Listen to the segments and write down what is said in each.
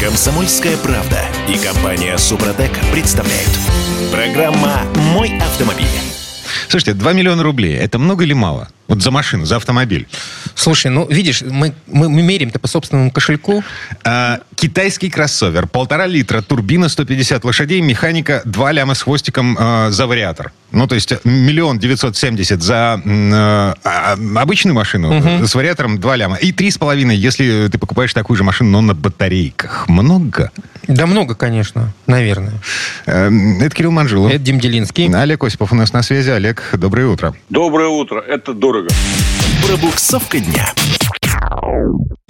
Комсомольская правда и компания Супротек представляют. Программа «Мой автомобиль». Слушайте, 2 миллиона рублей, это много или мало? Вот за машину, за автомобиль. Слушай, ну видишь, мы, мы, мы меряем-то по собственному кошельку. А, китайский кроссовер, полтора литра, турбина 150 лошадей, механика 2 ляма с хвостиком а, за вариатор. Ну, то есть миллион девятьсот семьдесят за а, а, обычную машину угу. с вариатором 2 ляма. И три с половиной, если ты покупаешь такую же машину, но на батарейках. Много? Да много, конечно, наверное. Э, это Кирилл Манжулов. Это Дим Делинский. Олег Осипов у нас на связи. Олег, доброе утро. Доброе утро. Это дорого дорого. Пробуксовка дня.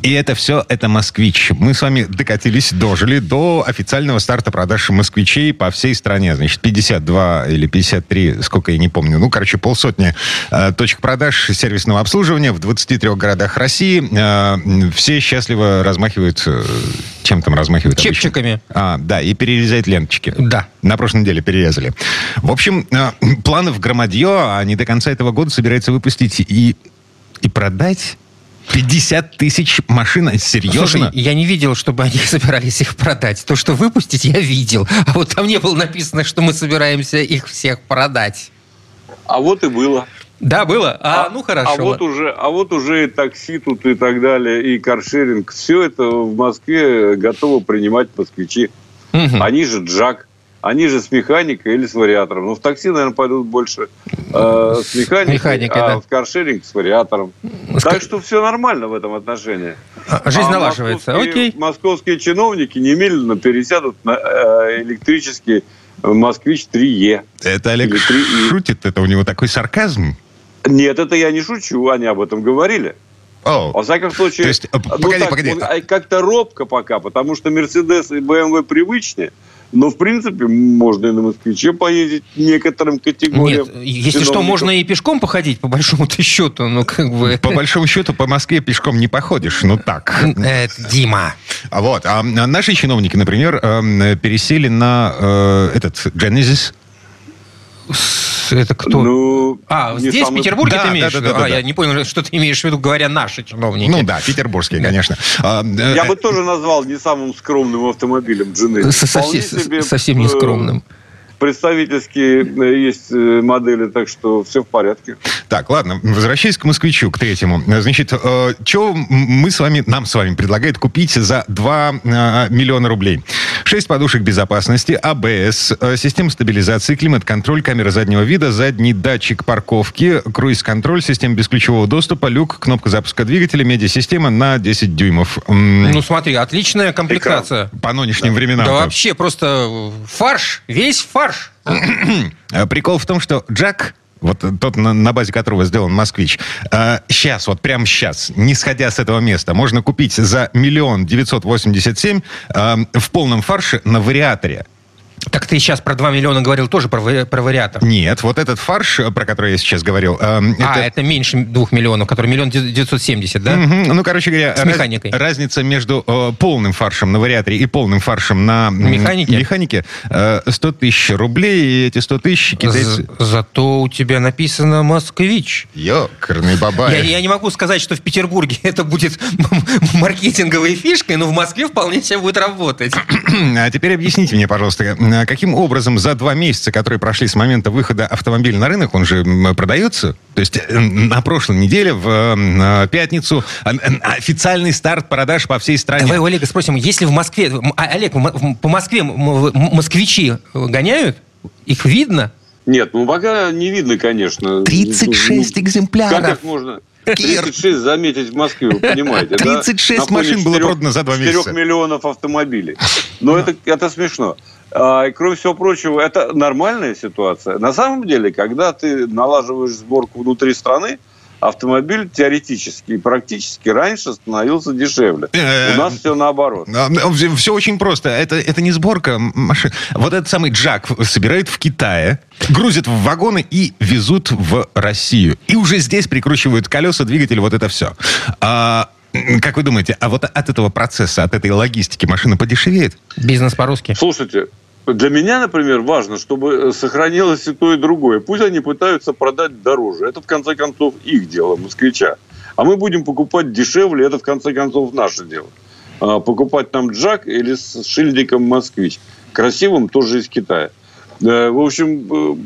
И это все, это «Москвич». Мы с вами докатились, дожили до официального старта продаж «Москвичей» по всей стране. Значит, 52 или 53, сколько я не помню. Ну, короче, полсотни э, точек продаж сервисного обслуживания в 23 городах России. Э, все счастливо размахивают... Э, чем там размахивают? Чепчиками. А, да, и перерезают ленточки. Да. На прошлой неделе перерезали. В общем, э, планов громадье, они до конца этого года собираются выпустить и, и продать 50 тысяч машин, серьезно? Слушай, я не видел, чтобы они собирались их продать. То, что выпустить, я видел. А вот там не было написано, что мы собираемся их всех продать. А вот и было. Да, было? А, а ну хорошо. А вот, уже, а вот уже и такси тут и так далее, и каршеринг. Все это в Москве готовы принимать москвичи. Угу. Они же Джак. Они же с механикой или с вариатором. Ну, в такси, наверное, пойдут больше э, с механикой, Механика, а да. в каршеринг с вариатором. Ск... Так что все нормально в этом отношении. А, жизнь а налаживается, московские, окей. Московские чиновники немедленно пересядут на э, электрический «Москвич 3Е». Это Олег 3 шутит? Это у него такой сарказм? Нет, это я не шучу, они об этом говорили. Oh. Во всяком случае, То есть, э, ну, погоди, так, погоди. как-то робко пока, потому что Мерседес и БМВ привычнее. Но, в принципе, можно и на москвиче поездить некоторым категориям. Нет, если что, можно и пешком походить, по большому-то счету, ну, как бы... По большому счету, по Москве пешком не походишь, ну, так. Это Дима. А вот, а наши чиновники, например, эм, пересели на э, этот Genesis это кто? Ну, а, здесь, в Петербурге да, ты имеешь да, в виду? Да, да, а, да. я не понял, что ты имеешь в виду, говоря наши чиновники. Ну да, петербургские, конечно. А, э, я бы тоже назвал не самым скромным автомобилем Genesis. Совсем, совсем не скромным. Э, представительские э, есть э, модели, так что все в порядке. Так, ладно, возвращаясь к москвичу, к третьему. Значит, э, что мы с вами, нам с вами предлагает купить за 2 э, миллиона рублей? 6 подушек безопасности, АБС, э, система стабилизации, климат-контроль, камера заднего вида, задний датчик парковки, круиз-контроль, система бесключевого доступа, люк, кнопка запуска двигателя, медиасистема на 10 дюймов. Ну, смотри, отличная комплектация. По нынешним да. временам. Да вообще просто фарш, весь фарш марш! Прикол в том, что Джак вот тот, на, базе которого сделан «Москвич», э, сейчас, вот прямо сейчас, не сходя с этого места, можно купить за миллион девятьсот восемьдесят семь э, в полном фарше на вариаторе. Так ты сейчас про 2 миллиона говорил тоже про, про вариатор. Нет, вот этот фарш, про который я сейчас говорил... Э, а, это... это меньше 2 миллионов, который миллион 970, да? Угу. Ну, короче говоря, С механикой. Раз, разница между э, полным фаршем на вариаторе и полным фаршем на механике, механике э, 100 тысяч рублей, и эти 100 тысяч китайцы... За, зато у тебя написано «Москвич». Ёкарный бабай. Я, я не могу сказать, что в Петербурге это будет маркетинговой фишкой, но в Москве вполне себе будет работать. а теперь объясните мне, пожалуйста, а каким образом за два месяца, которые прошли с момента выхода автомобиля на рынок, он же продается? То есть э, на прошлой неделе, в пятницу, а, официальный старт продаж по всей стране. Давай у Олега спросим, если в Москве, а, Олег, по Москве москвичи гоняют? Их видно? Нет, ну пока не видно, конечно. 36 ну, экземпляров. Как их можно? 36 заметить в Москве, вы понимаете. 36 да? машин было продано за два месяца. 4 миллионов автомобилей. Но это, это смешно. А, и, кроме всего прочего, это нормальная ситуация. На самом деле, когда ты налаживаешь сборку внутри страны, автомобиль теоретически и практически раньше становился дешевле. У нас все наоборот. Все очень просто. Это, это не сборка машин. Вот этот самый Джак собирают в Китае, грузят в вагоны и везут в Россию. И уже здесь прикручивают колеса, двигатель, вот это все. А, как вы думаете, а вот от этого процесса, от этой логистики машина подешевеет? Бизнес по-русски. Слушайте, для меня, например, важно, чтобы сохранилось и то, и другое. Пусть они пытаются продать дороже. Это, в конце концов, их дело, москвича. А мы будем покупать дешевле, это, в конце концов, наше дело. а, покупать нам джак или с шильдиком «Москвич». Красивым тоже из Китая. Э, в общем, э,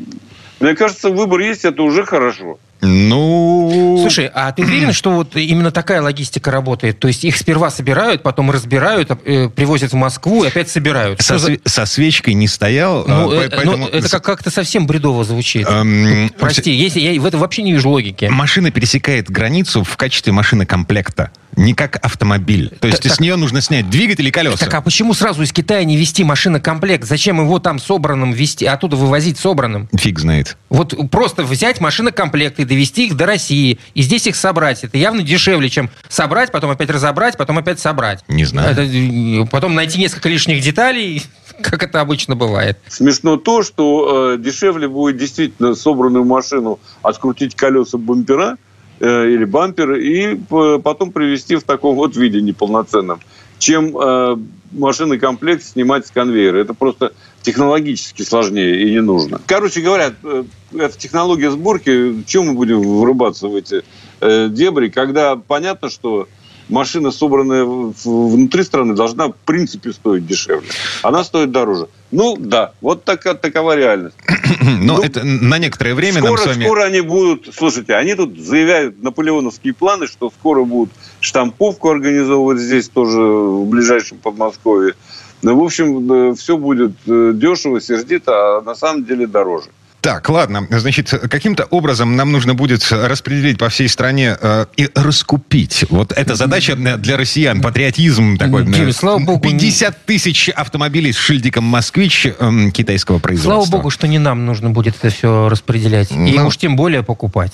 мне кажется, выбор есть, это уже хорошо. Ну... Слушай, а ты уверен, что вот именно такая логистика работает? То есть их сперва собирают, потом разбирают, э, привозят в Москву и опять собирают? Со, за... со свечкой не стоял, ну, а, поэтому... ну, это как- как-то совсем бредово звучит. Эм... Прости, если я в этом вообще не вижу логики. Машина пересекает границу в качестве машины комплекта не как автомобиль. То есть так, с нее нужно снять двигатель и колеса. Так а почему сразу из Китая не везти машинокомплект? Зачем его там собранным везти, а оттуда вывозить собранным? Фиг знает. Вот просто взять машинокомплект и довести их до России, и здесь их собрать. Это явно дешевле, чем собрать, потом опять разобрать, потом опять собрать. Не знаю. Это, э, потом найти несколько лишних деталей, как это обычно бывает. Смешно то, что э, дешевле будет действительно собранную машину открутить колеса бампера, или бампер, и потом привезти в таком вот виде неполноценном, чем э, машинный комплект снимать с конвейера. Это просто технологически сложнее и не нужно. Короче говоря, э, эта технология сборки, чем мы будем врубаться в эти дебри, когда понятно, что машина, собранная внутри страны, должна в принципе стоить дешевле. Она стоит дороже. Ну, да, вот так, такова реальность. Но ну, это на некоторое время скоро, нам с вами... Скоро они будут... Слушайте, они тут заявляют наполеоновские планы, что скоро будут штамповку организовывать здесь тоже в ближайшем Подмосковье. Ну, в общем, все будет э, дешево, сердито, а на самом деле дороже. Так, ладно. Значит, каким-то образом нам нужно будет распределить по всей стране э, и раскупить. Вот эта задача для россиян. Патриотизм такой. Дим, слава богу. 50 тысяч автомобилей с шильдиком «Москвич» э, китайского производства. Слава богу, что не нам нужно будет это все распределять. И ну, уж тем более покупать.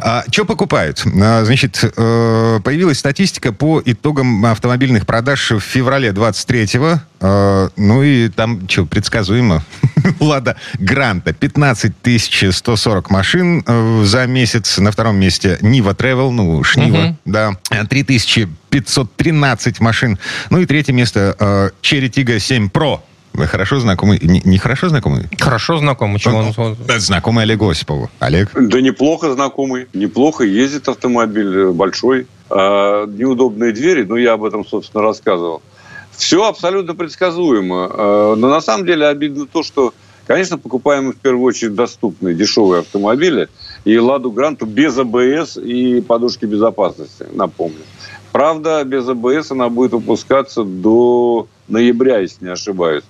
А, что покупают? А, значит, э, появилась статистика по итогам автомобильных продаж в феврале 23-го. А, ну и там, что, предсказуемо. Лада Гранта. 15 140 машин э, за месяц. На втором месте Нива Travel, ну, Шнива, да. 3513 машин. Ну и третье место Cherry Tiggo 7 Pro. Вы хорошо знакомы? Не, не хорошо знакомы? Хорошо знакомы. Чего он... Знакомый Олег Осипову. Олег? Да неплохо знакомый. Неплохо ездит автомобиль э, большой. А, неудобные двери, но я об этом, собственно, рассказывал. Все абсолютно предсказуемо. А, но на самом деле обидно то, что, конечно, покупаем мы в первую очередь доступные, дешевые автомобили. И «Ладу Гранту» без АБС и подушки безопасности, напомню. Правда, без АБС она будет выпускаться до ноября, если не ошибаюсь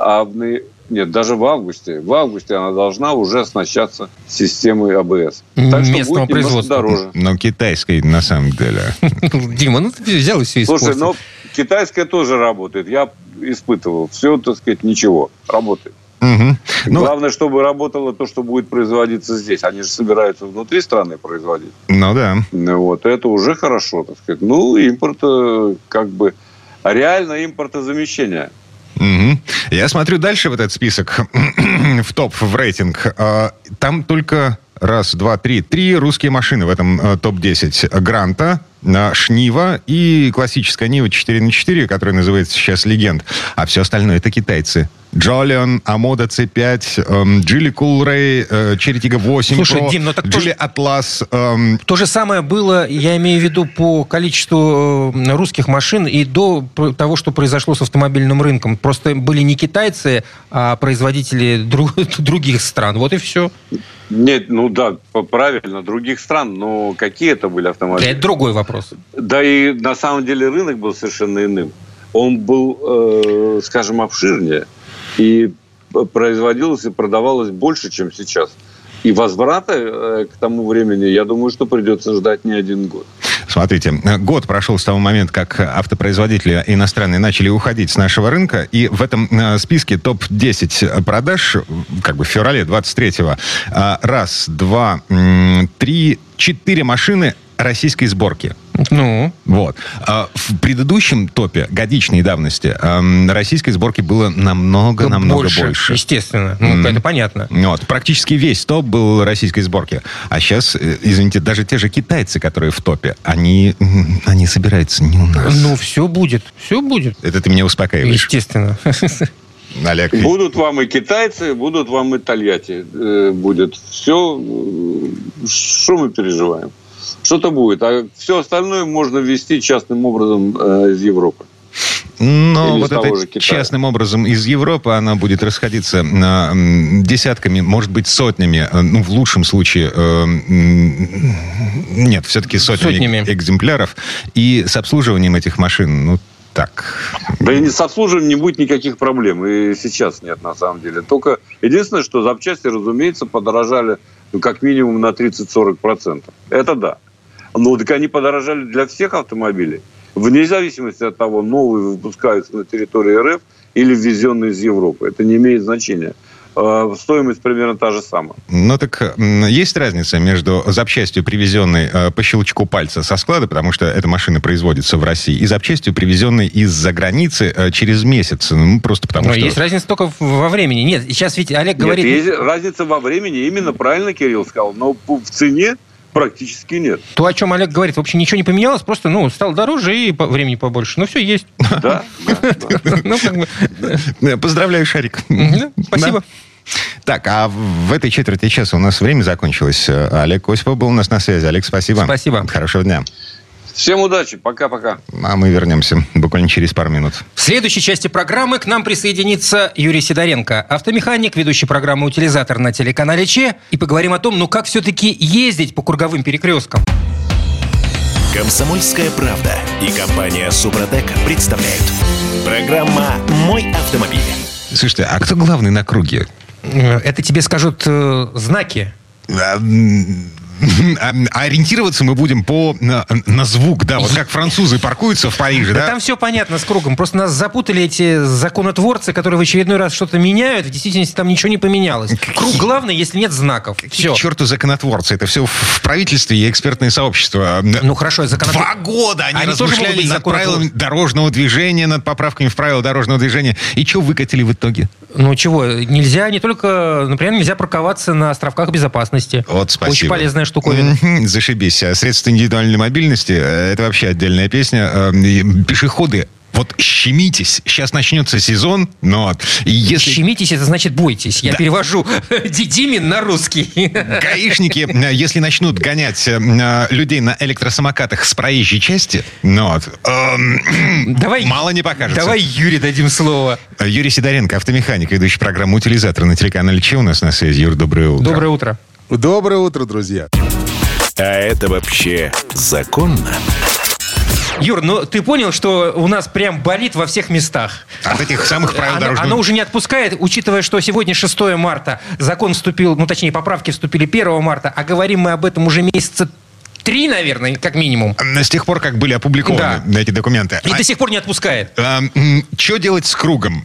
а в, нет, даже в августе. В августе она должна уже оснащаться системой АБС. Так что Местного будет производства. дороже. Но китайской на самом деле. Дима, ну ты взял и все Слушай, но китайская тоже работает. Я испытывал. Все, так сказать, ничего. Работает. Угу. Ну, Главное, чтобы работало то, что будет производиться здесь. Они же собираются внутри страны производить. Ну да. Вот, это уже хорошо, так сказать. Ну, импорт, как бы, реально импортозамещение. Угу. Я смотрю дальше в этот список, в топ, в рейтинг. А, там только раз, два, три, три русские машины в этом э, топ-10. Гранта, Шнива и классическая Нива 4 на 4, которая называется сейчас Легенд. А все остальное это китайцы. Джолион, Амода C5, эм, Джили Кулрей, э, Черетига 8 Слушай, Pro, Дим, но ну так Джили Атлас. Эм... То же самое было, я имею в виду, по количеству э, русских машин и до того, что произошло с автомобильным рынком. Просто были не китайцы, а производители друг, других стран. Вот и все. Нет, ну да, правильно, других стран, но какие это были автомобили? Это другой вопрос. Да и на самом деле рынок был совершенно иным. Он был, э, скажем, обширнее и производилось и продавалось больше, чем сейчас. И возврата э, к тому времени, я думаю, что придется ждать не один год. Смотрите, год прошел с того момента, как автопроизводители иностранные начали уходить с нашего рынка, и в этом э, списке топ-10 продаж, как бы в феврале 23-го, э, раз, два, три, четыре машины российской сборки. Ну? Вот. А в предыдущем топе годичной давности российской сборки было намного-намного больше, больше. Естественно. Ну, mm. это понятно. Вот. Практически весь топ был российской сборки. А сейчас, э, извините, даже те же китайцы, которые в топе, они, они собираются не у нас. Ну, все будет. Все будет. Это ты меня успокаиваешь. Естественно. Олег. Будут вам и китайцы, будут вам и Тольятти. Э, будет все. Э, что мы переживаем? Что-то будет. А все остальное можно ввести частным образом э, из Европы. Но вот это частным образом из Европы она будет расходиться десятками, может быть, сотнями, э, ну, в лучшем случае, э, нет, все-таки сотнями, сотнями экземпляров. И с обслуживанием этих машин, ну, так. Да и с обслуживанием не будет никаких проблем. И сейчас нет, на самом деле. Только единственное, что запчасти, разумеется, подорожали ну, как минимум на 30-40%. Это да. Но так они подорожали для всех автомобилей. Вне зависимости от того, новые выпускаются на территории РФ или ввезенные из Европы. Это не имеет значения. Э, стоимость примерно та же самая. Ну так есть разница между запчастью, привезенной э, по щелчку пальца со склада, потому что эта машина производится в России, и запчастью, привезенной из-за границы э, через месяц. Ну, просто потому Но что... есть разница только во времени. Нет, сейчас ведь Олег говорит... Нет, есть разница во времени, именно правильно Кирилл сказал, но в цене практически нет. То, о чем Олег говорит, вообще ничего не поменялось, просто, ну, стало дороже и времени побольше. Ну, все есть. Да. Ну, Поздравляю, Шарик. Спасибо. Так, а в этой четверти часа у нас время закончилось. Олег Осипов был у нас на связи. Олег, спасибо. Спасибо. Хорошего дня. Всем удачи, пока-пока. А мы вернемся буквально через пару минут. В следующей части программы к нам присоединится Юрий Сидоренко, автомеханик, ведущий программы «Утилизатор» на телеканале ЧЕ. И поговорим о том, ну как все-таки ездить по круговым перекресткам. Комсомольская правда и компания «Супротек» представляют. Программа «Мой автомобиль». Слушайте, а кто главный на круге? Э, это тебе скажут э, знаки. А, а, ориентироваться мы будем по на, на звук, да, вот как французы паркуются в Париже, да? да? Там все понятно с кругом. Просто нас запутали эти законотворцы, которые в очередной раз что-то меняют. В действительности там ничего не поменялось. Круг главный, если нет знаков. Все. К черту законотворцы. Это все в правительстве и экспертное сообщество. Ну хорошо, законотворцы. Два года они, они размышляли над правилами дорожного движения, над поправками в правила дорожного движения. И что выкатили в итоге? Ну чего, нельзя не только, например, нельзя парковаться на островках безопасности. Вот спасибо. Очень полезная штуковина. Зашибись. А средства индивидуальной мобильности, это вообще отдельная песня. Э, пешеходы вот щемитесь, сейчас начнется сезон, но если... Щемитесь, это значит бойтесь. Я да. перевожу Дидимин на русский. Гаишники, э, если начнут гонять людей на электросамокатах с проезжей части, ну вот, эм, давай, мало не покажется. Давай Юре дадим слово. Юрий Сидоренко, автомеханик, ведущий программу «Утилизатор» на телеканале Че у нас на связи. Юр, доброе утро. Доброе утро. Доброе утро, друзья. А это вообще законно? Юр, ну ты понял, что у нас прям болит во всех местах. От этих самых правил оно, дорожного... Оно уже не отпускает, учитывая, что сегодня 6 марта, закон вступил, ну точнее поправки вступили 1 марта, а говорим мы об этом уже месяца три, наверное, как минимум. С тех пор, как были опубликованы да. эти документы. И а... до сих пор не отпускает. А, что делать с кругом?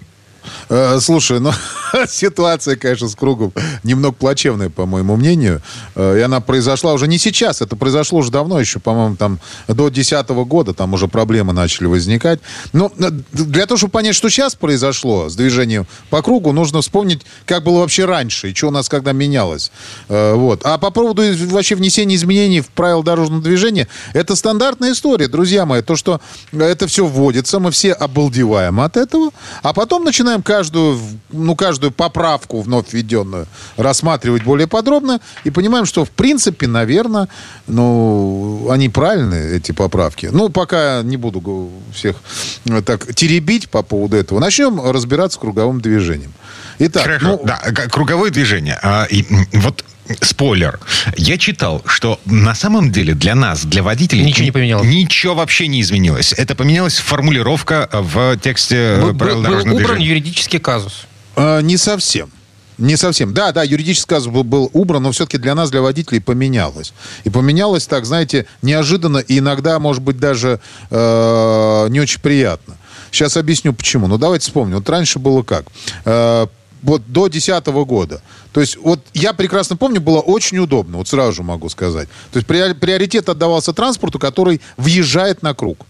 Э, слушай, ну, ситуация, конечно, с кругом немного плачевная, по моему мнению. Э, и она произошла уже не сейчас, это произошло уже давно, еще, по-моему, там до 2010 года там уже проблемы начали возникать. Но э, для того, чтобы понять, что сейчас произошло с движением по кругу, нужно вспомнить, как было вообще раньше и что у нас когда менялось. Вот. А по поводу вообще внесения изменений в правила дорожного движения, это стандартная история, друзья мои. То, что это все вводится, мы все обалдеваем от этого, а потом начинаем каждую, ну, каждую поправку вновь введенную рассматривать более подробно и понимаем, что в принципе, наверное, ну, они правильные, эти поправки. Ну, пока не буду всех э, так теребить по поводу этого. Начнем разбираться с круговым движением. Итак, Хорошо, ну, да, круговое движение. А, и, вот спойлер. Я читал, что на самом деле для нас, для водителей... Ничего не поменялось. Ничего вообще не изменилось. Это поменялась формулировка в тексте был, правил был, дорожного был убран движения. юридический казус. А, не совсем. Не совсем. Да, да, юридический казус был, был убран, но все-таки для нас, для водителей, поменялось. И поменялось так, знаете, неожиданно и иногда, может быть, даже э, не очень приятно. Сейчас объясню, почему. Ну, давайте вспомним. Вот раньше было как? Вот до 2010 года. То есть вот я прекрасно помню, было очень удобно, вот сразу же могу сказать. То есть приоритет отдавался транспорту, который въезжает на круг.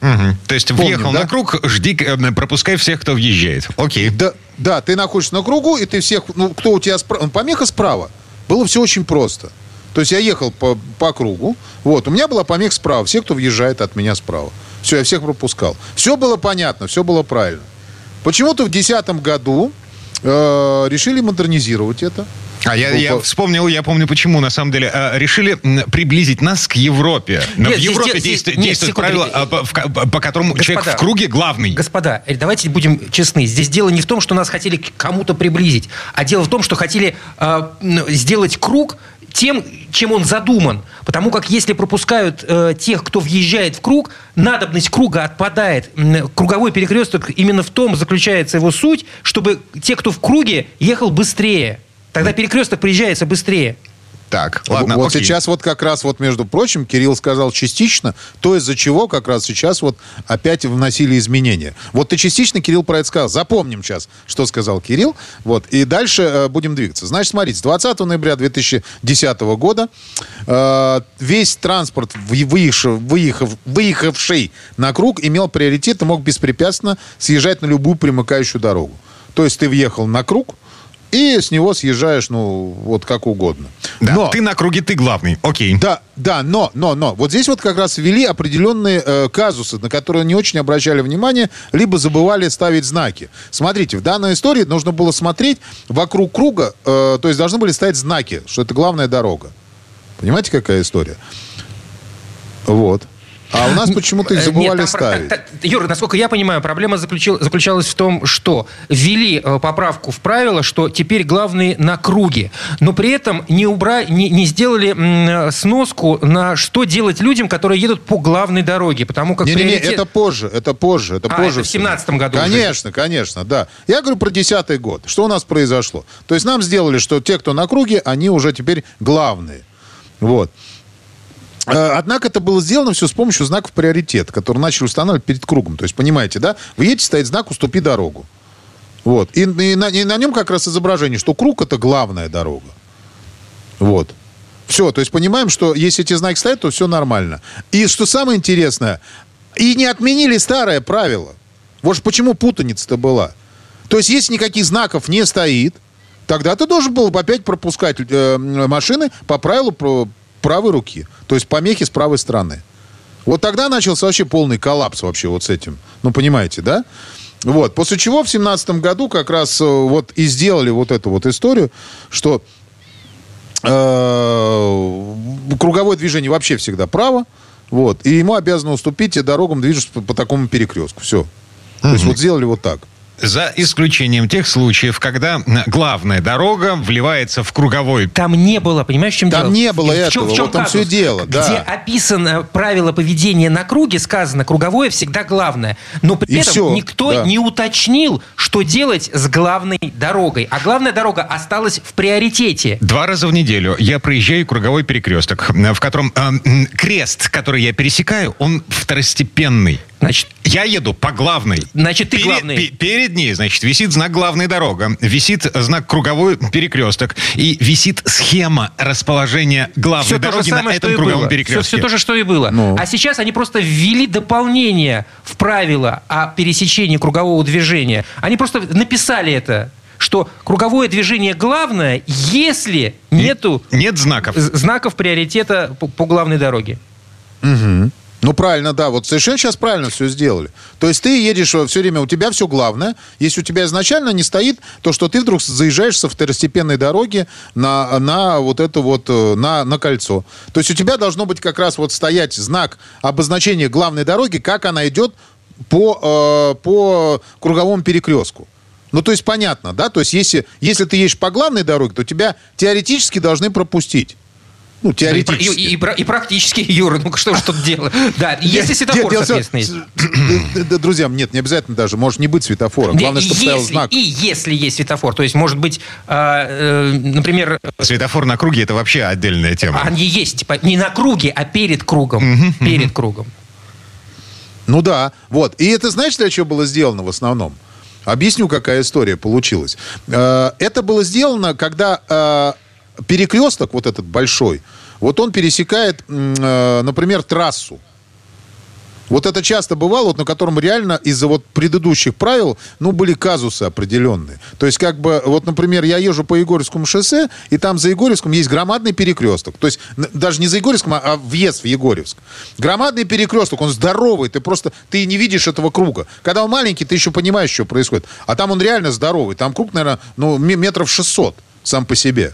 Угу. То есть Помним, въехал да? на круг, жди, э, пропускай всех, кто въезжает. Окей. Да, да, ты находишься на кругу, и ты всех, ну, кто у тебя справа, помеха справа. Было все очень просто. То есть я ехал по, по кругу, вот, у меня была помеха справа, все, кто въезжает от меня справа. Все, я всех пропускал. Все было понятно, все было правильно. Почему-то в 2010 году э, решили модернизировать это. А я, я вспомнил, я помню, почему, на самом деле, э, решили приблизить нас к Европе. Но нет, в Европе здесь, действует, нет, действует правило, э, по, по которому господа, человек в круге главный. Господа, давайте будем честны. Здесь дело не в том, что нас хотели к кому-то приблизить, а дело в том, что хотели э, сделать круг тем, чем он задуман. Потому как если пропускают э, тех, кто въезжает в круг, надобность круга отпадает. Круговой перекресток именно в том заключается его суть, чтобы те, кто в круге, ехал быстрее. Тогда перекресток приезжается быстрее. Так, ладно. Вот окей. сейчас вот как раз вот, между прочим, Кирилл сказал частично, то из-за чего как раз сейчас вот опять вносили изменения. Вот ты частично, Кирилл, про это сказал. Запомним сейчас, что сказал Кирилл. Вот. И дальше э, будем двигаться. Значит, смотрите, с 20 ноября 2010 года э, весь транспорт, выехав, выехав, выехавший на круг, имел приоритет и мог беспрепятственно съезжать на любую примыкающую дорогу. То есть ты въехал на круг, и с него съезжаешь, ну, вот как угодно. Да, но, ты на круге, ты главный, окей. Да, да, но, но, но, вот здесь вот как раз ввели определенные э, казусы, на которые не очень обращали внимание, либо забывали ставить знаки. Смотрите, в данной истории нужно было смотреть вокруг круга, э, то есть должны были ставить знаки, что это главная дорога. Понимаете, какая история? Вот. А у нас почему-то их забывали Нет, ставить. Та, Юра, насколько я понимаю, проблема заключил, заключалась в том, что ввели э, поправку в правило, что теперь главные на круге, но при этом не, убра... не, не сделали сноску на что делать людям, которые едут по главной дороге, потому как... Не-не-не, приоритет... это позже, это позже, это а, позже. это в семнадцатом году Конечно, уже. конечно, да. Я говорю про десятый год. Что у нас произошло? То есть нам сделали, что те, кто на круге, они уже теперь главные. Вот. Э, однако это было сделано все с помощью знаков приоритета, которые начали устанавливать перед кругом. То есть, понимаете, да? Вы едете, стоит знак «Уступи дорогу». Вот. И, и, на, и на нем как раз изображение, что круг – это главная дорога. Вот. Все, то есть понимаем, что если эти знаки стоят, то все нормально. И что самое интересное, и не отменили старое правило. Вот почему путаница-то была. То есть если никаких знаков не стоит, тогда ты должен был опять пропускать э, машины по правилу про правой руки. То есть помехи с правой стороны. Вот тогда начался вообще полный коллапс вообще вот с этим. Ну, понимаете, да? Вот. После чего в семнадцатом году как раз э, вот и сделали вот эту вот историю, что э, круговое движение вообще всегда право, вот, и ему обязаны уступить и дорогам движутся по, по такому перекрестку. Все. Угу. То есть вот сделали вот так. За исключением тех случаев, когда главная дорога вливается в круговой. Там не было, понимаешь, в чем там дело? Там не было в, этого, в чем, в вот все дело. Где да. описано правило поведения на круге, сказано, круговое всегда главное. Но при И этом все, никто да. не уточнил, что делать с главной дорогой. А главная дорога осталась в приоритете. Два раза в неделю я проезжаю круговой перекресток, в котором э, крест, который я пересекаю, он второстепенный. Значит, я еду по главной. Значит, ты перед, главный. Перед ней, значит, висит знак главной дорога, висит знак круговой перекресток и висит схема расположения главной все дороги самое, на этом круговом было. перекрестке. Все, все то же, что и было. Ну. А сейчас они просто ввели дополнение в правила о пересечении кругового движения. Они просто написали это что круговое движение главное, если нету нет знаков знаков приоритета по, по главной дороге. Угу. Ну, правильно, да. Вот совершенно сейчас правильно все сделали. То есть ты едешь все время, у тебя все главное. Если у тебя изначально не стоит, то что ты вдруг заезжаешь со второстепенной дороги на, на вот это вот, э, на, на кольцо. То есть у тебя должно быть как раз вот стоять знак обозначения главной дороги, как она идет по, э, по круговому перекрестку. Ну, то есть понятно, да? То есть если, если ты едешь по главной дороге, то тебя теоретически должны пропустить. Ну, теоретически. И, и, и, и практически, Юра, ну что же тут дело? Да, если светофор, соответственно. Друзья, нет, не обязательно даже. Может не быть светофора. Главное, чтобы стоял знак. И если есть светофор, то есть, может быть, а, э, например... Светофор на круге – это вообще отдельная тема. Они есть. Типа, не на круге, а перед кругом. Перед кругом. Ну да, вот. И это знаешь, для чего было сделано в основном? Объясню, какая история получилась. Э, это было сделано, когда э, перекресток вот этот большой, вот он пересекает, э, например, трассу. Вот это часто бывало, вот на котором реально из-за вот предыдущих правил, ну, были казусы определенные. То есть, как бы, вот, например, я езжу по Егорьевскому шоссе, и там за Егорьевском есть громадный перекресток. То есть, даже не за Егорьевском, а, а въезд в Егорьевск. Громадный перекресток, он здоровый, ты просто, ты не видишь этого круга. Когда он маленький, ты еще понимаешь, что происходит. А там он реально здоровый. Там круг, наверное, ну, метров 600. Сам по себе.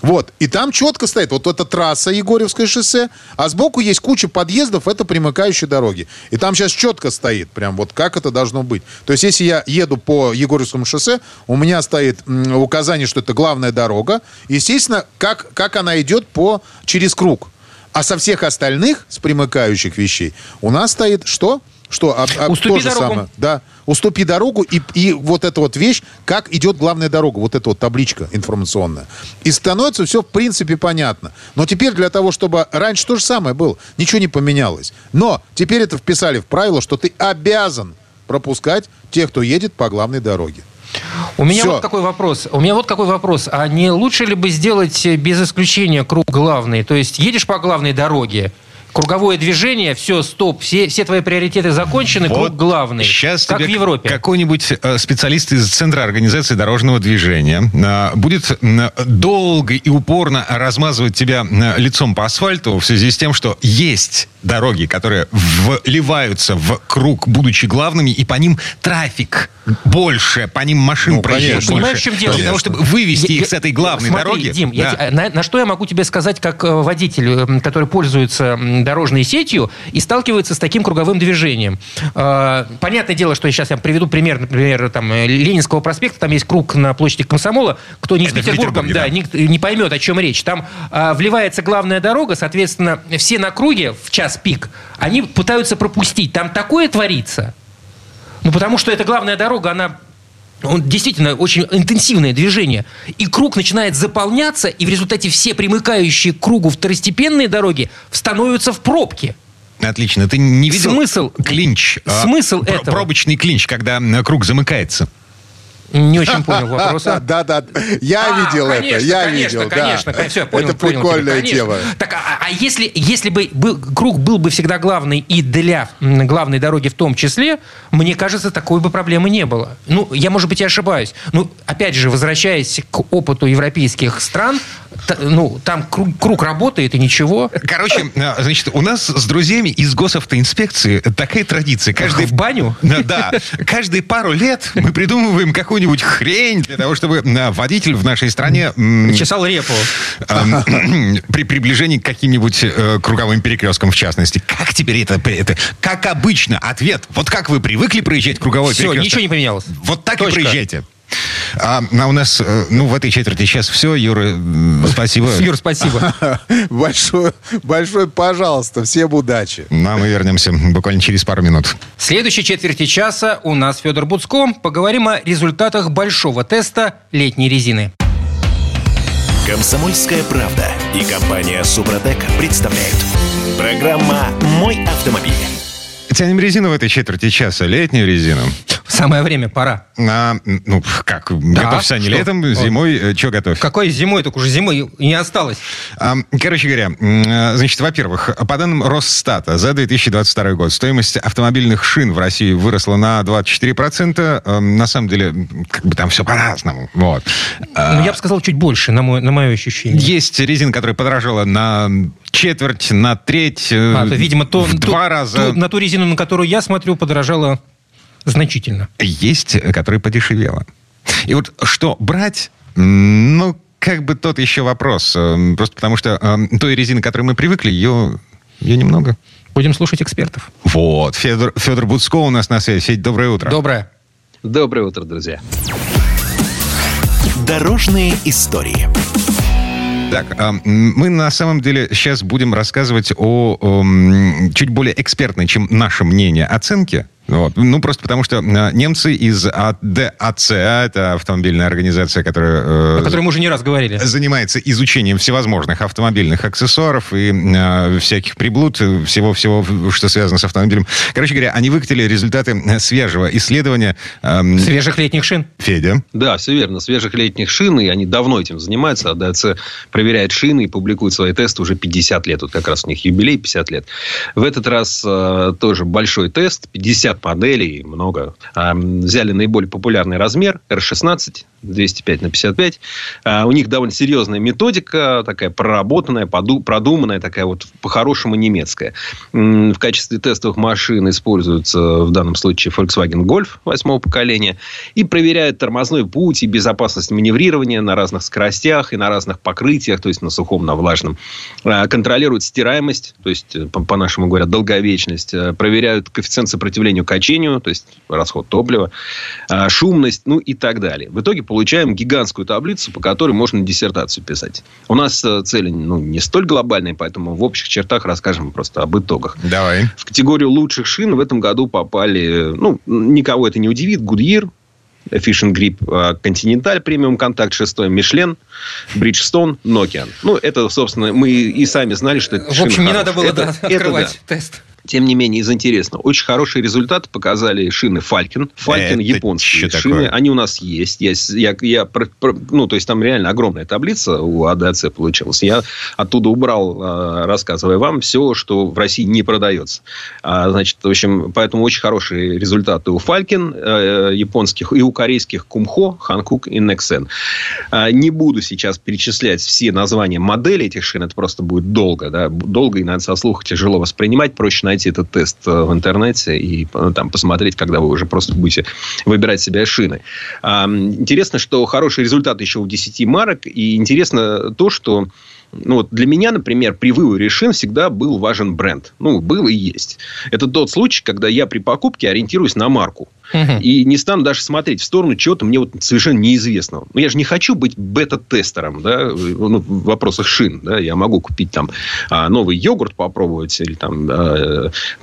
Вот. И там четко стоит вот эта трасса Егорьевское шоссе, а сбоку есть куча подъездов, это примыкающие дороги. И там сейчас четко стоит, прям вот как это должно быть. То есть, если я еду по Егорьевскому шоссе, у меня стоит указание, что это главная дорога. Естественно, как, как она идет по, через круг. А со всех остальных, с примыкающих вещей, у нас стоит что? Что? А, а, Уступи дорогу. Самое. Да. Уступи дорогу и, и вот эта вот вещь, как идет главная дорога, вот эта вот табличка информационная. И становится все в принципе понятно. Но теперь для того, чтобы... Раньше то же самое было, ничего не поменялось. Но теперь это вписали в правило, что ты обязан пропускать тех, кто едет по главной дороге. У меня Все. вот какой вопрос. У меня вот какой вопрос. А не лучше ли бы сделать без исключения круг главный? То есть едешь по главной дороге, круговое движение, все, стоп, все, все твои приоритеты закончены, вот круг главный. Сейчас как в Европе. какой-нибудь э, специалист из Центра организации дорожного движения э, будет долго и упорно размазывать тебя э, лицом по асфальту в связи с тем, что есть дороги, которые вливаются в круг, будучи главными, и по ним трафик больше, по ним машин ну, проезжает больше. Понимаешь, в чем дело? Для того, чтобы вывести я, их с этой главной смотри, дороги. Дим, да. я, на, на что я могу тебе сказать как водитель, который пользуется дорожной сетью и сталкиваются с таким круговым движением. А, понятное дело, что сейчас я приведу пример, например, там, Ленинского проспекта, там есть круг на площади Комсомола, кто не с Петербургом, да, да. Не, не поймет, о чем речь. Там а, вливается главная дорога, соответственно, все на круге в час пик, они пытаются пропустить. Там такое творится. Ну, потому что эта главная дорога, она он действительно очень интенсивное движение. И круг начинает заполняться, и в результате все примыкающие к кругу второстепенные дороги становятся в пробке. Отлично. Ты не видел Смысл, клинч? А, Смысл а, этого? Пробочный клинч, когда круг замыкается. Не очень понял вопроса. Да, да, я а, видел это, я видел. Конечно, конечно, все, понял. Это прикольная тема. Так, а, а если, если бы был, круг был бы всегда главный и для главной дороги в том числе, мне кажется, такой бы проблемы не было. Ну, я, может быть, и ошибаюсь. Ну, опять же, возвращаясь к опыту европейских стран, ну, там круг, круг работает и ничего. Короче, а, значит, у нас с друзьями из госавтоинспекции такая традиция. Каждый... В баню? Да. Каждые пару лет мы придумываем какую-нибудь хрень для того, чтобы а, водитель в нашей стране... Чесал репу. При приближении к каким-нибудь э, круговым перекресткам, в частности. Как теперь это, это... Как обычно, ответ. Вот как вы привыкли проезжать круговой Все, перекресток? ничего не поменялось. Вот так Точка. и проезжайте. А, а у нас, э, ну, в этой четверти сейчас все. Юра, спасибо. Юр, спасибо. Большое, большое пожалуйста. Всем удачи. Ну, а мы вернемся буквально через пару минут. В следующей четверти часа у нас Федор Буцко. Поговорим о результатах большого теста летней резины. Комсомольская правда и компания Супротек представляют. Программа «Мой автомобиль». Тянем резину в этой четверти часа, летнюю резину. Самое время, пора. А, ну, как, да, готовься не летом, зимой, э, что готовь? Какой зимой? Так уже зимой не осталось. А, короче говоря, э, значит, во-первых, по данным Росстата, за 2022 год стоимость автомобильных шин в России выросла на 24%. Э, на самом деле, как бы там все по-разному. Вот. Ну, я бы сказал, чуть больше, на, мой, на мое ощущение. Есть резина, которая подорожала на четверть, на треть, а, то, видимо, то, в два то, раза. То, на ту резину, на которую я смотрю, подорожала значительно. Есть, которая подешевела. И вот что брать, ну, как бы тот еще вопрос. Э, просто потому что э, той резины, к которой мы привыкли, ее, ее немного. Будем слушать экспертов. Вот. Федор, Федор Буцко у нас на связи. Федь, доброе утро. Доброе. Доброе утро, друзья. Дорожные истории. Так, а, мы на самом деле сейчас будем рассказывать о, о чуть более экспертной, чем наше мнение, оценке вот. Ну, просто потому что а, немцы из АДАЦ, это автомобильная организация, которая... Э, О которой мы уже не раз говорили. Занимается изучением всевозможных автомобильных аксессуаров и э, всяких приблуд, всего-всего, что связано с автомобилем. Короче говоря, они выкатили результаты свежего исследования... Э, свежих летних шин. Федя. Да, все верно. Свежих летних шин, и они давно этим занимаются. АДАЦ проверяет шины и публикует свои тесты уже 50 лет. Вот как раз у них юбилей 50 лет. В этот раз э, тоже большой тест. 50 моделей, много. А, взяли наиболее популярный размер R16, 205 на 55. А, у них довольно серьезная методика, такая проработанная, продуманная, такая вот по-хорошему немецкая. В качестве тестовых машин используется в данном случае Volkswagen Golf восьмого поколения. И проверяют тормозной путь и безопасность маневрирования на разных скоростях и на разных покрытиях, то есть на сухом, на влажном. А, контролируют стираемость, то есть, по-нашему говорят, долговечность. Э, проверяют коэффициент сопротивлению качению, то есть расход топлива, а, шумность, ну и так далее. В итоге получаем гигантскую таблицу, по которой можно диссертацию писать. У нас э, цели ну, не столь глобальные, поэтому в общих чертах расскажем просто об итогах. Давай. В категорию лучших шин в этом году попали, ну, никого это не удивит, Goodyear, Fish Grip Continental премиум контакт 6, Мишлен, Bridgestone, Nokia. Ну, это, собственно, мы и сами знали, что это В общем, не надо было это, да, открывать это, да. тест тем не менее, из интересного. Очень хорошие результаты показали шины Falcon. Falcon японские шины. Такое? Они у нас есть. Я, я, я, ну, то есть, там реально огромная таблица у АДЦ получилась. Я оттуда убрал, а, рассказывая вам, все, что в России не продается. А, значит, в общем, поэтому очень хорошие результаты у Falcon э, японских и у корейских Kumho, Hankook и Nexen. А, не буду сейчас перечислять все названия моделей этих шин. Это просто будет долго. Да? Долго и, наверное, со слуха тяжело воспринимать. Проще найти этот тест э, в интернете и э, там посмотреть, когда вы уже просто будете выбирать себе шины. Интересно, что хороший результат еще у 10 марок. И интересно то, что ну, вот для меня, например, при выборе шин всегда был важен бренд. Ну, был и есть. Это тот случай, когда я при покупке ориентируюсь на марку. Угу. И не стану даже смотреть в сторону чего-то мне вот совершенно неизвестного. Но я же не хочу быть бета-тестером да, ну, в вопросах шин. Да. Я могу купить там а, новый йогурт попробовать или там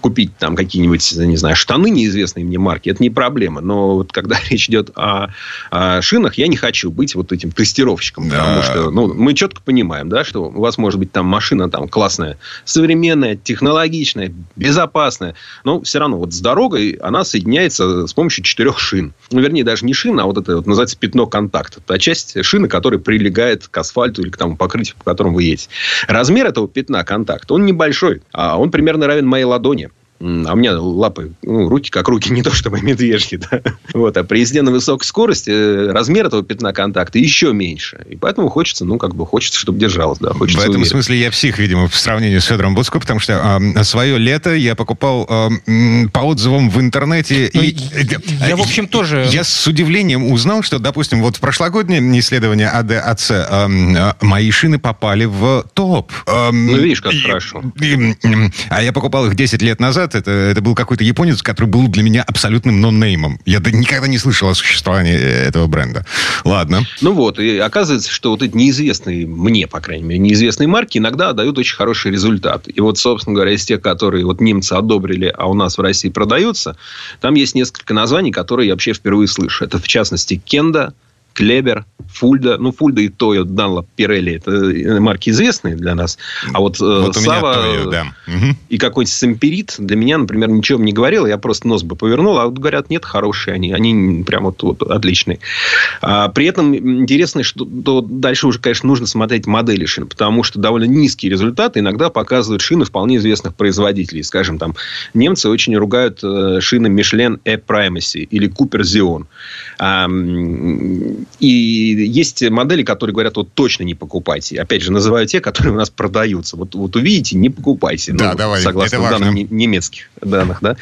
купить там какие-нибудь, не знаю, штаны неизвестные мне марки. Это не проблема. Но вот когда речь идет о, о шинах, я не хочу быть вот этим тестировщиком. Да. Потому что ну, мы четко понимаем, да, что у вас может быть там машина там классная, современная, технологичная, безопасная. Но все равно вот с дорогой она соединяется с помощью четырех шин. Ну, вернее, даже не шина, а вот это вот называется пятно контакта. Та часть шины, которая прилегает к асфальту или к тому покрытию, по которому вы едете. Размер этого пятна контакта, он небольшой, а он примерно равен моей ладони. А у меня лапы, ну, руки как руки, не то чтобы медвежьи. Да? Вот. А при езде на высокой скорости э, размер этого пятна контакта еще меньше. И поэтому хочется, ну, как бы хочется, чтобы держалось. Да? Хочется в этом уверен. смысле я псих, видимо, в сравнении с Федором Буцко, потому что э, свое лето я покупал э, по отзывам в интернете. Ну, и, я, я, в общем, тоже... Я с удивлением узнал, что, допустим, вот в прошлогоднем исследовании АДАЦ э, э, мои шины попали в топ. Э, ну, видишь, как и, хорошо. И, а я покупал их 10 лет назад, назад. Это, это был какой-то японец, который был для меня абсолютным ноннеймом. Я никогда не слышал о существовании этого бренда. Ладно. Ну вот, и оказывается, что вот эти неизвестные, мне, по крайней мере, неизвестные марки иногда дают очень хороший результат. И вот, собственно говоря, из тех, которые вот немцы одобрили, а у нас в России продаются, там есть несколько названий, которые я вообще впервые слышу. Это, в частности, Кенда, Клебер, Фульда. Ну, Фульда и Тойо, Данлоп, Пирелли. Это э, марки известные для нас. А вот, э, вот Сава Тойо, да. и какой-нибудь Самперит для меня, например, ничего не говорил. Я просто нос бы повернул. А вот говорят, нет, хорошие они. Они прям вот, вот отличные. А, при этом интересно, что то дальше уже, конечно, нужно смотреть модели шин. Потому что довольно низкие результаты иногда показывают шины вполне известных производителей. Скажем, там немцы очень ругают шины Michelin E-Primacy или Cooper Xeon. А, и есть модели, которые говорят, вот точно не покупайте. Опять же, называю те, которые у нас продаются. Вот, вот увидите, не покупайте. Да, ну, давай, Согласно это данным немецких данных. Да?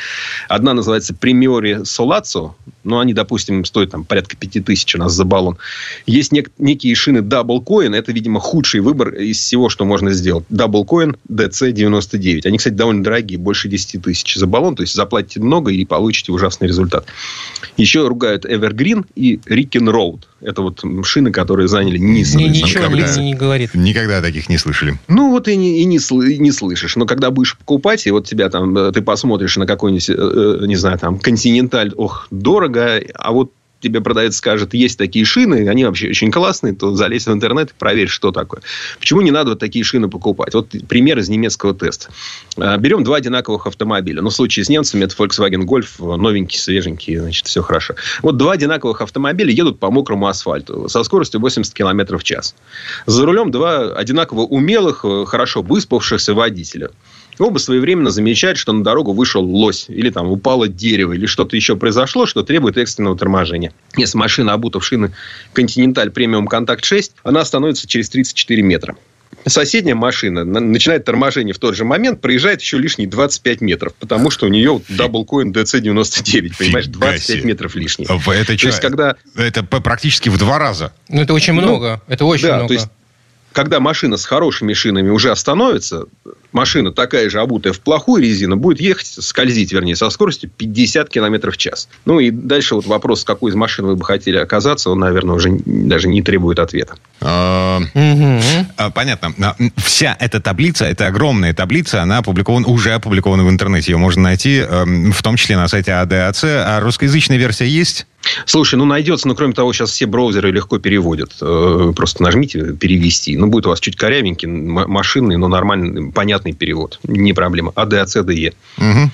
Одна называется Примиори Солацо. Ну, они, допустим, стоят там порядка 5000 у нас за баллон. Есть нек- некие шины Double Coin. Это, видимо, худший выбор из всего, что можно сделать. Double Coin DC99. Они, кстати, довольно дорогие. Больше 10 тысяч за баллон. То есть, заплатите много и получите ужасный результат. Еще ругают Evergreen и Ricken Road. Это вот шины, которые заняли низ. Мне ничего не, не говорит. Никогда таких не слышали. Ну, вот и не, и не, и не слышишь. Но когда будешь покупать, и вот тебя там, э, ты посмотришь на какой-нибудь, э, э, не знаю, там, континенталь, ох, дорого, а вот тебе продавец скажет, есть такие шины, они вообще очень классные, то залезь в интернет и проверь, что такое. Почему не надо вот такие шины покупать? Вот пример из немецкого теста. А, берем два одинаковых автомобиля. Ну, в случае с немцами это Volkswagen Golf, новенький, свеженький, значит, все хорошо. Вот два одинаковых автомобиля едут по мокрому асфальту со скоростью 80 км в час. За рулем два одинаково умелых, хорошо выспавшихся водителя. Оба своевременно замечают, что на дорогу вышел лось, или там упало дерево, или что-то еще произошло, что требует экстренного торможения. Если машина обута в шины Continental Premium Contact 6, она остановится через 34 метра соседняя машина начинает торможение в тот же момент, проезжает еще лишние 25 метров, потому что у нее Double Coin DC-99, понимаешь, 25 метров лишних. Это, то есть, когда... это практически в два раза. Ну, это очень ну, много. Ну, это очень да, много. То есть, когда машина с хорошими шинами уже остановится, машина такая же обутая в плохую резину будет ехать, скользить, вернее, со скоростью 50 км в час. Ну и дальше вот вопрос, с какой из машин вы бы хотели оказаться, он, наверное, уже даже не требует ответа. А, а, понятно. А, вся эта таблица, эта огромная таблица, она опубликована, уже опубликована в интернете. Ее можно найти, эм, в том числе на сайте АДАЦ. А русскоязычная версия есть? Слушай, ну найдется, но кроме того, сейчас все браузеры легко переводят. Э, просто нажмите перевести. Ну, будет у вас чуть корявенький, машинный, но нормальный, понятный перевод. Не проблема. АДАЦДЕ. Угу.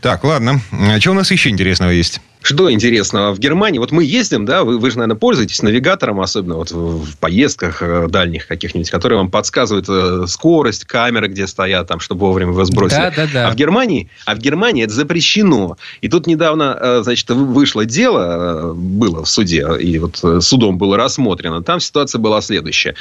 Так, ладно. А что у нас еще интересного есть? Что интересного в Германии? Вот мы ездим, да, вы, вы же, наверное, пользуетесь навигатором, особенно вот в, в поездках э, дальних каких-нибудь, которые вам подсказывают э, скорость, камеры, где стоят, там, чтобы вовремя вас бросили. Да, да, да. А в Германии, а в Германии это запрещено. И тут недавно, э, значит, вышло дело, было в суде, и вот судом было рассмотрено. Там ситуация была следующая.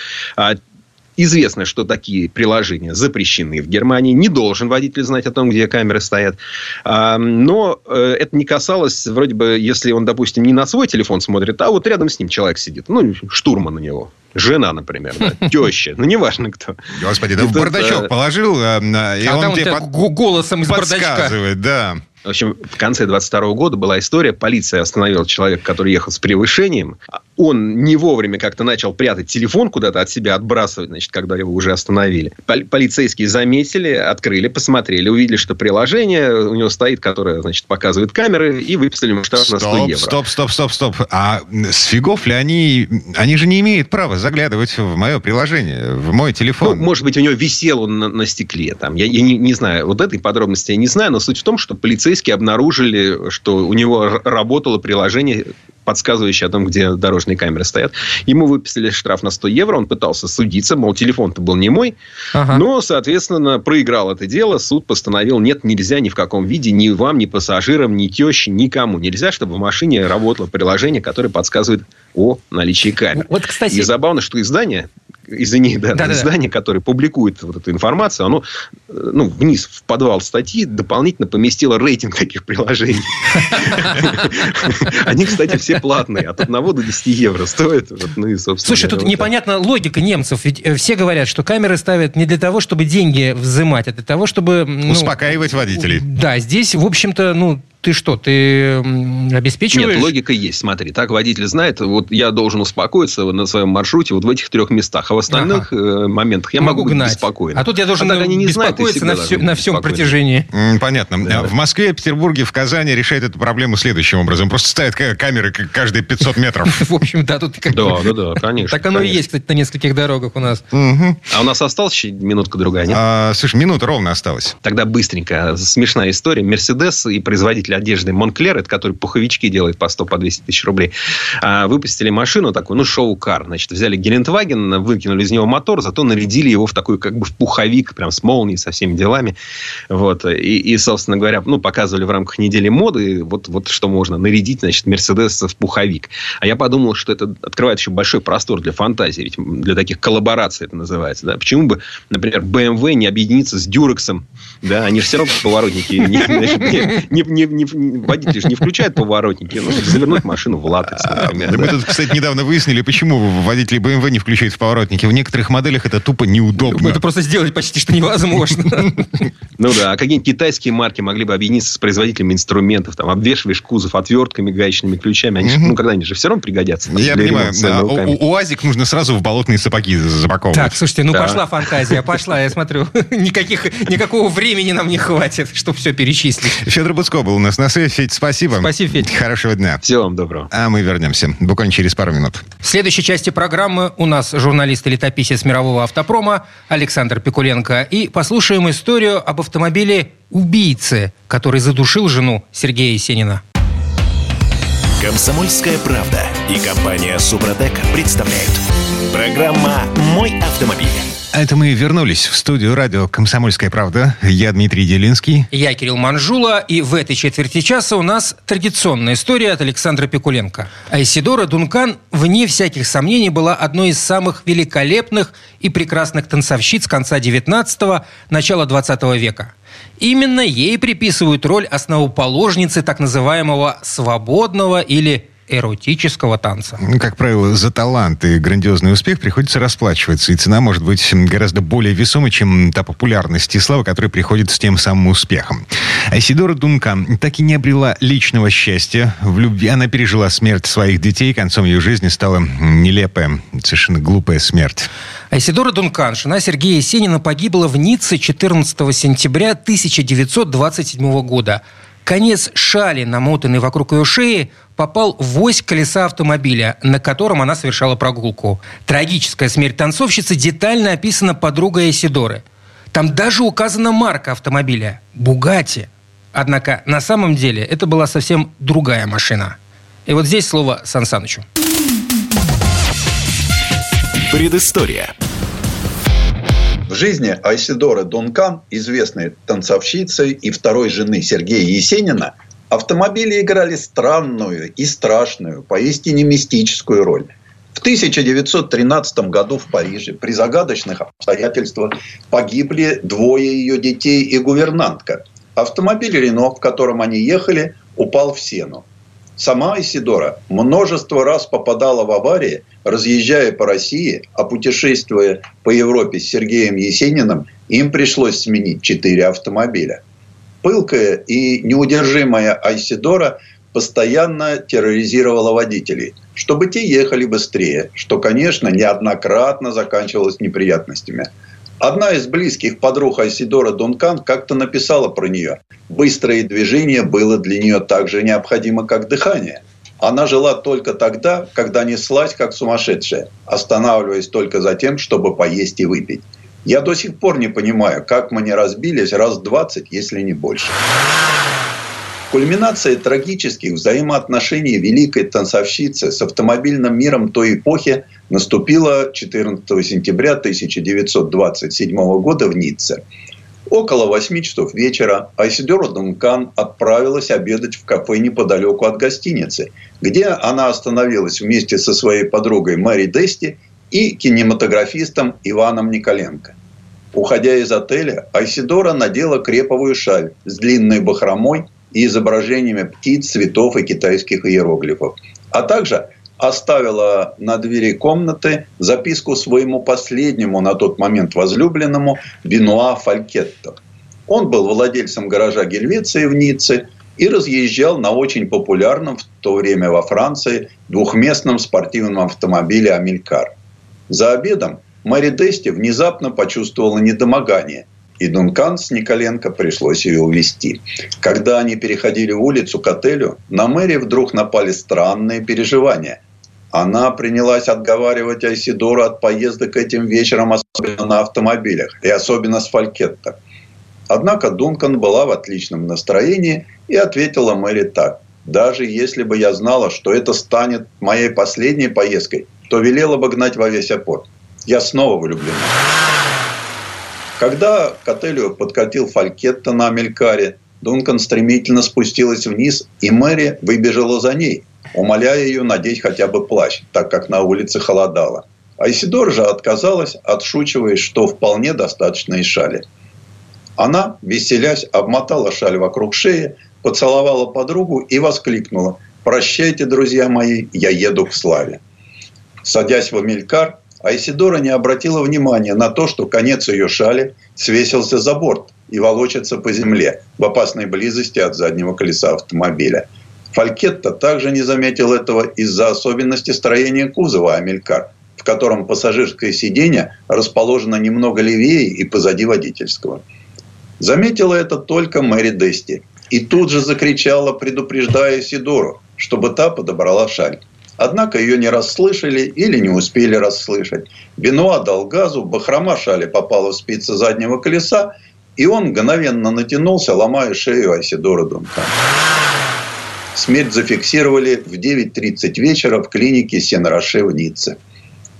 А Известно, что такие приложения запрещены в Германии. Не должен водитель знать о том, где камеры стоят. А, но э, это не касалось, вроде бы, если он, допустим, не на свой телефон смотрит, а вот рядом с ним человек сидит. Ну, штурман у него. Жена, например, да, теща, ну, неважно кто. Господи, да в бардачок положил, и а он тебе голосом из бардачка. да. В общем, в конце 22 года была история. Полиция остановила человека, который ехал с превышением. Он не вовремя как-то начал прятать телефон куда-то от себя, отбрасывать, значит, когда его уже остановили. Полицейские заметили, открыли, посмотрели, увидели, что приложение у него стоит, которое, значит, показывает камеры, и выписали ему штраф на 100 евро. Стоп, стоп, стоп, стоп. А с фигов ли они... Они же не имеют права заглядывать в мое приложение, в мой телефон. Ну, может быть, у него висел он на, на стекле. Там. Я, я не, не знаю, вот этой подробности я не знаю, но суть в том, что полицейские полицейские обнаружили, что у него работало приложение, подсказывающее о том, где дорожные камеры стоят. Ему выписали штраф на 100 евро, он пытался судиться, мол, телефон-то был не мой. Ага. Но, соответственно, проиграл это дело. Суд постановил, нет, нельзя ни в каком виде, ни вам, ни пассажирам, ни теще, никому нельзя, чтобы в машине работало приложение, которое подсказывает о наличии камер. Вот, кстати... И забавно, что издание извини, да, да, издание, да. которое публикует вот эту информацию, оно э, ну, вниз в подвал статьи дополнительно поместило рейтинг таких приложений. Они, кстати, все платные. От 1 до 10 евро стоят. Ну и, собственно, Слушай, тут непонятна логика немцев. Ведь э, все говорят, что камеры ставят не для того, чтобы деньги взимать, а для того, чтобы... Ну, Успокаивать водителей. Да, здесь, в общем-то, ну, ты что, ты обеспечиваешь? Нет, логика есть. Смотри, так водитель знает, вот я должен успокоиться на своем маршруте вот в этих трех местах, а в остальных ага. Э, моментах я могу, могу гнать. быть беспокоен. А тут я должен а они не беспокоиться знают, на, все, на всем протяжении. Понятно. Да. В Москве, Петербурге, в Казани решают эту проблему следующим образом. Просто ставят камеры каждые 500 метров. В общем, да, тут как Да, да, да, конечно. Так оно и есть, кстати, на нескольких дорогах у нас. А у нас осталась еще минутка-другая, нет? А, слушай, минута ровно осталась. Тогда быстренько. Смешная история. Мерседес и производитель одежды Монклер это который пуховички делает по 100, по 200 тысяч рублей, а, выпустили машину такую, ну, шоу-кар. Значит, взяли Гелендваген, выкинули из него мотор, зато нарядили его в такой, как бы, в пуховик, прям с молнией, со всеми делами. Вот. И, и собственно говоря, ну, показывали в рамках недели моды, вот, вот что можно нарядить, значит, Мерседес в пуховик. А я подумал, что это открывает еще большой простор для фантазии, ведь для таких коллабораций это называется. Да? Почему бы, например, BMW не объединиться с Дюрексом? Да, они же все равно поворотники не, не, не, не, не, водители же не включают поворотники, ну, завернуть машину в латекс, например. Да, да. Мы тут, кстати, недавно выяснили, почему водители BMW не включают в поворотники. В некоторых моделях это тупо неудобно. Это просто сделать почти что невозможно. Ну да, а какие-нибудь китайские марки могли бы объединиться с производителями инструментов, там, обвешиваешь кузов отвертками, гаечными ключами, они же, ну, когда-нибудь же все равно пригодятся. Я понимаю, УАЗик нужно сразу в болотные сапоги запаковывать. Так, слушайте, ну пошла фантазия, пошла, я смотрю. Никаких, никакого времени нам не хватит, чтобы все перечислить. Федор Буцко был нас на связи. Федь, спасибо Спасибо. Федь. Хорошего дня. Всего вам доброго. А мы вернемся буквально через пару минут. В следующей части программы у нас журналист и летописец мирового автопрома Александр Пикуленко. И послушаем историю об автомобиле убийце, который задушил жену Сергея Есенина. Комсомольская правда и компания Супротек представляют. Программа «Мой автомобиль». А это мы вернулись в студию радио «Комсомольская правда». Я Дмитрий Делинский. Я Кирилл Манжула. И в этой четверти часа у нас традиционная история от Александра Пикуленко. Айсидора Дункан, вне всяких сомнений, была одной из самых великолепных и прекрасных танцовщиц конца 19-го, начала 20 века. Именно ей приписывают роль основоположницы так называемого «свободного» или эротического танца. Ну, как правило, за талант и грандиозный успех приходится расплачиваться, и цена может быть гораздо более весомой, чем та популярность и слава, которая приходит с тем самым успехом. Айсидора Дункан так и не обрела личного счастья. В любви она пережила смерть своих детей, концом ее жизни стала нелепая, совершенно глупая смерть. Айсидора Дункан, жена Сергея Есенина, погибла в Ницце 14 сентября 1927 года. Конец шали, намотанный вокруг ее шеи, попал в ось колеса автомобиля, на котором она совершала прогулку. Трагическая смерть танцовщицы детально описана подругой Эсидоры. Там даже указана марка автомобиля – «Бугати». Однако на самом деле это была совсем другая машина. И вот здесь слово Сан Санычу. Предыстория. Жизни Айсидоры Дункан, известной танцовщицы и второй жены Сергея Есенина, автомобили играли странную и страшную, поистине мистическую роль. В 1913 году в Париже при загадочных обстоятельствах погибли двое ее детей и гувернантка. Автомобиль «Рено», в котором они ехали, упал в сену. Сама Исидора множество раз попадала в аварии, разъезжая по России, а путешествуя по Европе с Сергеем Есениным, им пришлось сменить четыре автомобиля. Пылкая и неудержимая Айсидора постоянно терроризировала водителей, чтобы те ехали быстрее, что, конечно, неоднократно заканчивалось неприятностями – Одна из близких подруг Айсидора Дункан как-то написала про нее. Быстрое движение было для нее так же необходимо, как дыхание. Она жила только тогда, когда неслась как сумасшедшая, останавливаясь только за тем, чтобы поесть и выпить. Я до сих пор не понимаю, как мы не разбились раз двадцать, если не больше. Кульминация трагических взаимоотношений великой танцовщицы с автомобильным миром той эпохи наступила 14 сентября 1927 года в Ницце. Около 8 часов вечера Айсидора Дункан отправилась обедать в кафе неподалеку от гостиницы, где она остановилась вместе со своей подругой Мэри Дести и кинематографистом Иваном Николенко. Уходя из отеля, Айсидора надела креповую шаль с длинной бахромой и изображениями птиц, цветов и китайских иероглифов. А также оставила на двери комнаты записку своему последнему на тот момент возлюбленному Бенуа Фалькетто. Он был владельцем гаража Гельвеции в Ницце и разъезжал на очень популярном в то время во Франции двухместном спортивном автомобиле «Амелькар». За обедом Мэри Дести внезапно почувствовала недомогание – и Дункан с Николенко пришлось ее увезти. Когда они переходили улицу к отелю, на Мэри вдруг напали странные переживания. Она принялась отговаривать Айсидору от поездок этим вечером, особенно на автомобилях, и особенно с Фалькетто. Однако Дункан была в отличном настроении и ответила Мэри так. «Даже если бы я знала, что это станет моей последней поездкой, то велела бы гнать во весь опор. Я снова влюблена». Когда к отелю подкатил Фалькетта на Амелькаре, Дункан стремительно спустилась вниз, и Мэри выбежала за ней, умоляя ее надеть хотя бы плащ, так как на улице холодало. А Исидор же отказалась, отшучиваясь, что вполне достаточно и шали. Она, веселясь, обмотала шаль вокруг шеи, поцеловала подругу и воскликнула «Прощайте, друзья мои, я еду к славе». Садясь в Амелькар, а Исидора не обратила внимания на то, что конец ее шали свесился за борт и волочится по земле в опасной близости от заднего колеса автомобиля. Фалькетта также не заметил этого из-за особенности строения кузова Амелькар, в котором пассажирское сиденье расположено немного левее и позади водительского. Заметила это только Мэри Дести и тут же закричала, предупреждая Сидору, чтобы та подобрала шаль. Однако ее не расслышали или не успели расслышать. Бенуа дал газу, бахрома шали попала в спицы заднего колеса, и он мгновенно натянулся, ломая шею Айсидора Дункана. Смерть зафиксировали в 9.30 вечера в клинике Сен-Роше в Ницце.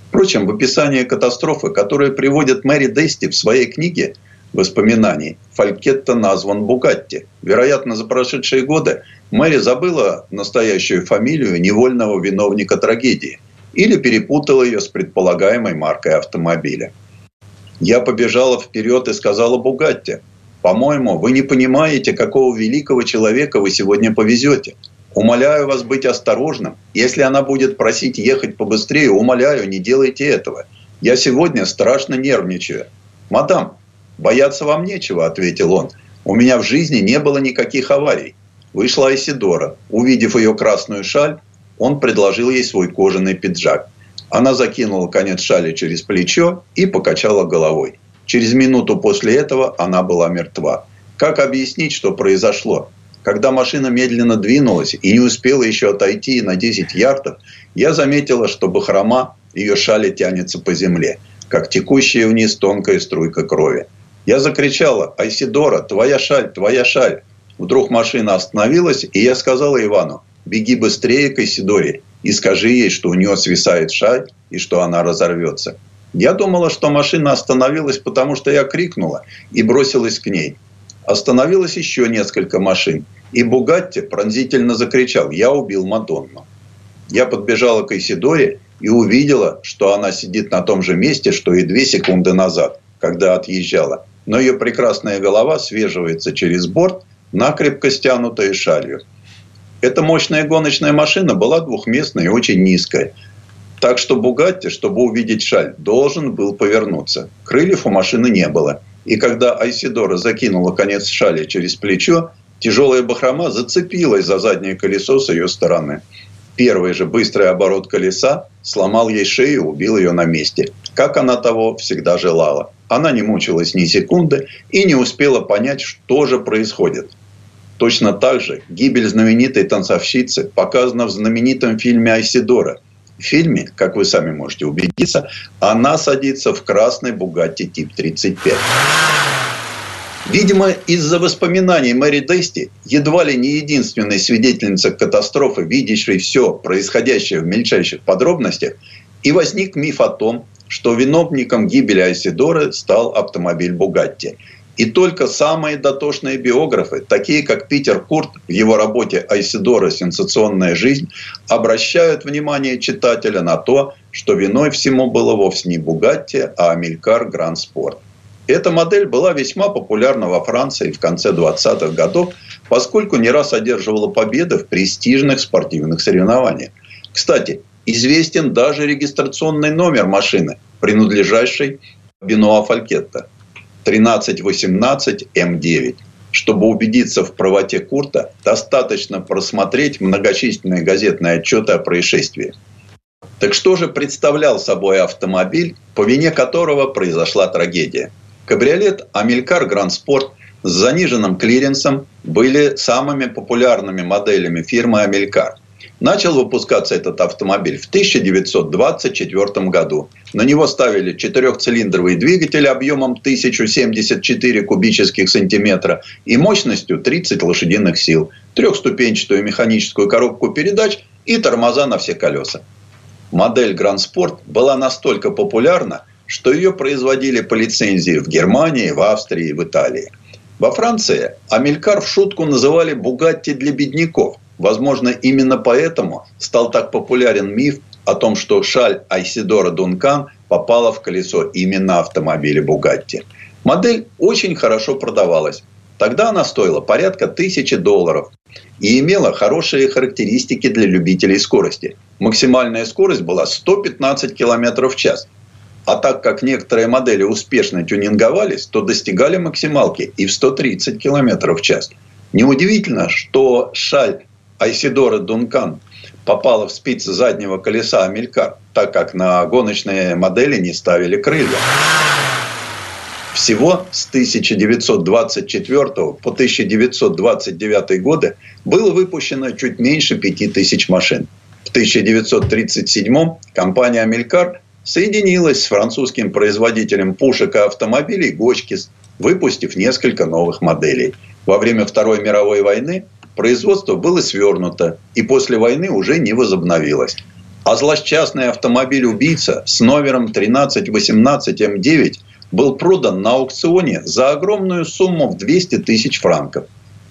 Впрочем, в описании катастрофы, которую приводит Мэри Дести в своей книге воспоминаний, Фалькетта назван Бугатти. Вероятно, за прошедшие годы Мэри забыла настоящую фамилию невольного виновника трагедии или перепутала ее с предполагаемой маркой автомобиля. Я побежала вперед и сказала Бугатти, по-моему, вы не понимаете, какого великого человека вы сегодня повезете. Умоляю вас быть осторожным. Если она будет просить ехать побыстрее, умоляю, не делайте этого. Я сегодня страшно нервничаю. Мадам, бояться вам нечего, ответил он. У меня в жизни не было никаких аварий. Вышла Айсидора. Увидев ее красную шаль, он предложил ей свой кожаный пиджак. Она закинула конец шали через плечо и покачала головой. Через минуту после этого она была мертва. Как объяснить, что произошло? Когда машина медленно двинулась и не успела еще отойти на 10 ярдов, я заметила, что бахрома ее шали тянется по земле, как текущая вниз тонкая струйка крови. Я закричала, «Айсидора, твоя шаль, твоя шаль!» Вдруг машина остановилась, и я сказала Ивану, «Беги быстрее к Айсидоре и скажи ей, что у нее свисает шаль и что она разорвется». Я думала, что машина остановилась, потому что я крикнула и бросилась к ней. Остановилось еще несколько машин. И Бугатти пронзительно закричал «Я убил Мадонну». Я подбежала к Исидоре и увидела, что она сидит на том же месте, что и две секунды назад, когда отъезжала. Но ее прекрасная голова свеживается через борт, накрепко стянутая шалью. Эта мощная гоночная машина была двухместной и очень низкая. Так что Бугатти, чтобы увидеть шаль, должен был повернуться. Крыльев у машины не было. И когда Айсидора закинула конец шали через плечо, Тяжелая бахрома зацепилась за заднее колесо с ее стороны. Первый же быстрый оборот колеса сломал ей шею, убил ее на месте. Как она того всегда желала. Она не мучилась ни секунды и не успела понять, что же происходит. Точно так же гибель знаменитой танцовщицы показана в знаменитом фильме «Айсидора». В фильме, как вы сами можете убедиться, она садится в красный Бугатти тип 35. Видимо, из-за воспоминаний Мэри Дести, едва ли не единственной свидетельница катастрофы, видящей все происходящее в мельчайших подробностях, и возник миф о том, что виновником гибели Айсидоры стал автомобиль «Бугатти». И только самые дотошные биографы, такие как Питер Курт в его работе «Айсидора. Сенсационная жизнь», обращают внимание читателя на то, что виной всему было вовсе не «Бугатти», а «Амелькар Гранд Спорт». Эта модель была весьма популярна во Франции в конце 20-х годов, поскольку не раз одерживала победы в престижных спортивных соревнованиях. Кстати, известен даже регистрационный номер машины, принадлежащей Бенуа Фалькетта 1318 М9. Чтобы убедиться в правоте Курта, достаточно просмотреть многочисленные газетные отчеты о происшествии. Так что же представлял собой автомобиль, по вине которого произошла трагедия? Кабриолет Амелькар Гранд Спорт с заниженным клиренсом были самыми популярными моделями фирмы Амелькар. Начал выпускаться этот автомобиль в 1924 году. На него ставили четырехцилиндровый двигатель объемом 1074 кубических сантиметра и мощностью 30 лошадиных сил, трехступенчатую механическую коробку передач и тормоза на все колеса. Модель Grand Sport была настолько популярна, что ее производили по лицензии в Германии, в Австрии, в Италии. Во Франции Амелькар в шутку называли «Бугатти для бедняков». Возможно, именно поэтому стал так популярен миф о том, что шаль Айсидора Дункан попала в колесо именно автомобиля «Бугатти». Модель очень хорошо продавалась. Тогда она стоила порядка тысячи долларов и имела хорошие характеристики для любителей скорости. Максимальная скорость была 115 км в час – а так как некоторые модели успешно тюнинговались, то достигали максималки и в 130 км в час. Неудивительно, что шаль Айсидора Дункан попала в спицы заднего колеса Амелькар, так как на гоночные модели не ставили крылья. Всего с 1924 по 1929 годы было выпущено чуть меньше 5000 машин. В 1937 компания «Амелькар» соединилась с французским производителем пушек и автомобилей «Гочкис», выпустив несколько новых моделей. Во время Второй мировой войны производство было свернуто и после войны уже не возобновилось. А злосчастный автомобиль-убийца с номером 1318М9 был продан на аукционе за огромную сумму в 200 тысяч франков.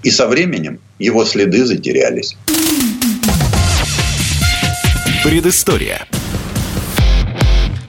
И со временем его следы затерялись. Предыстория.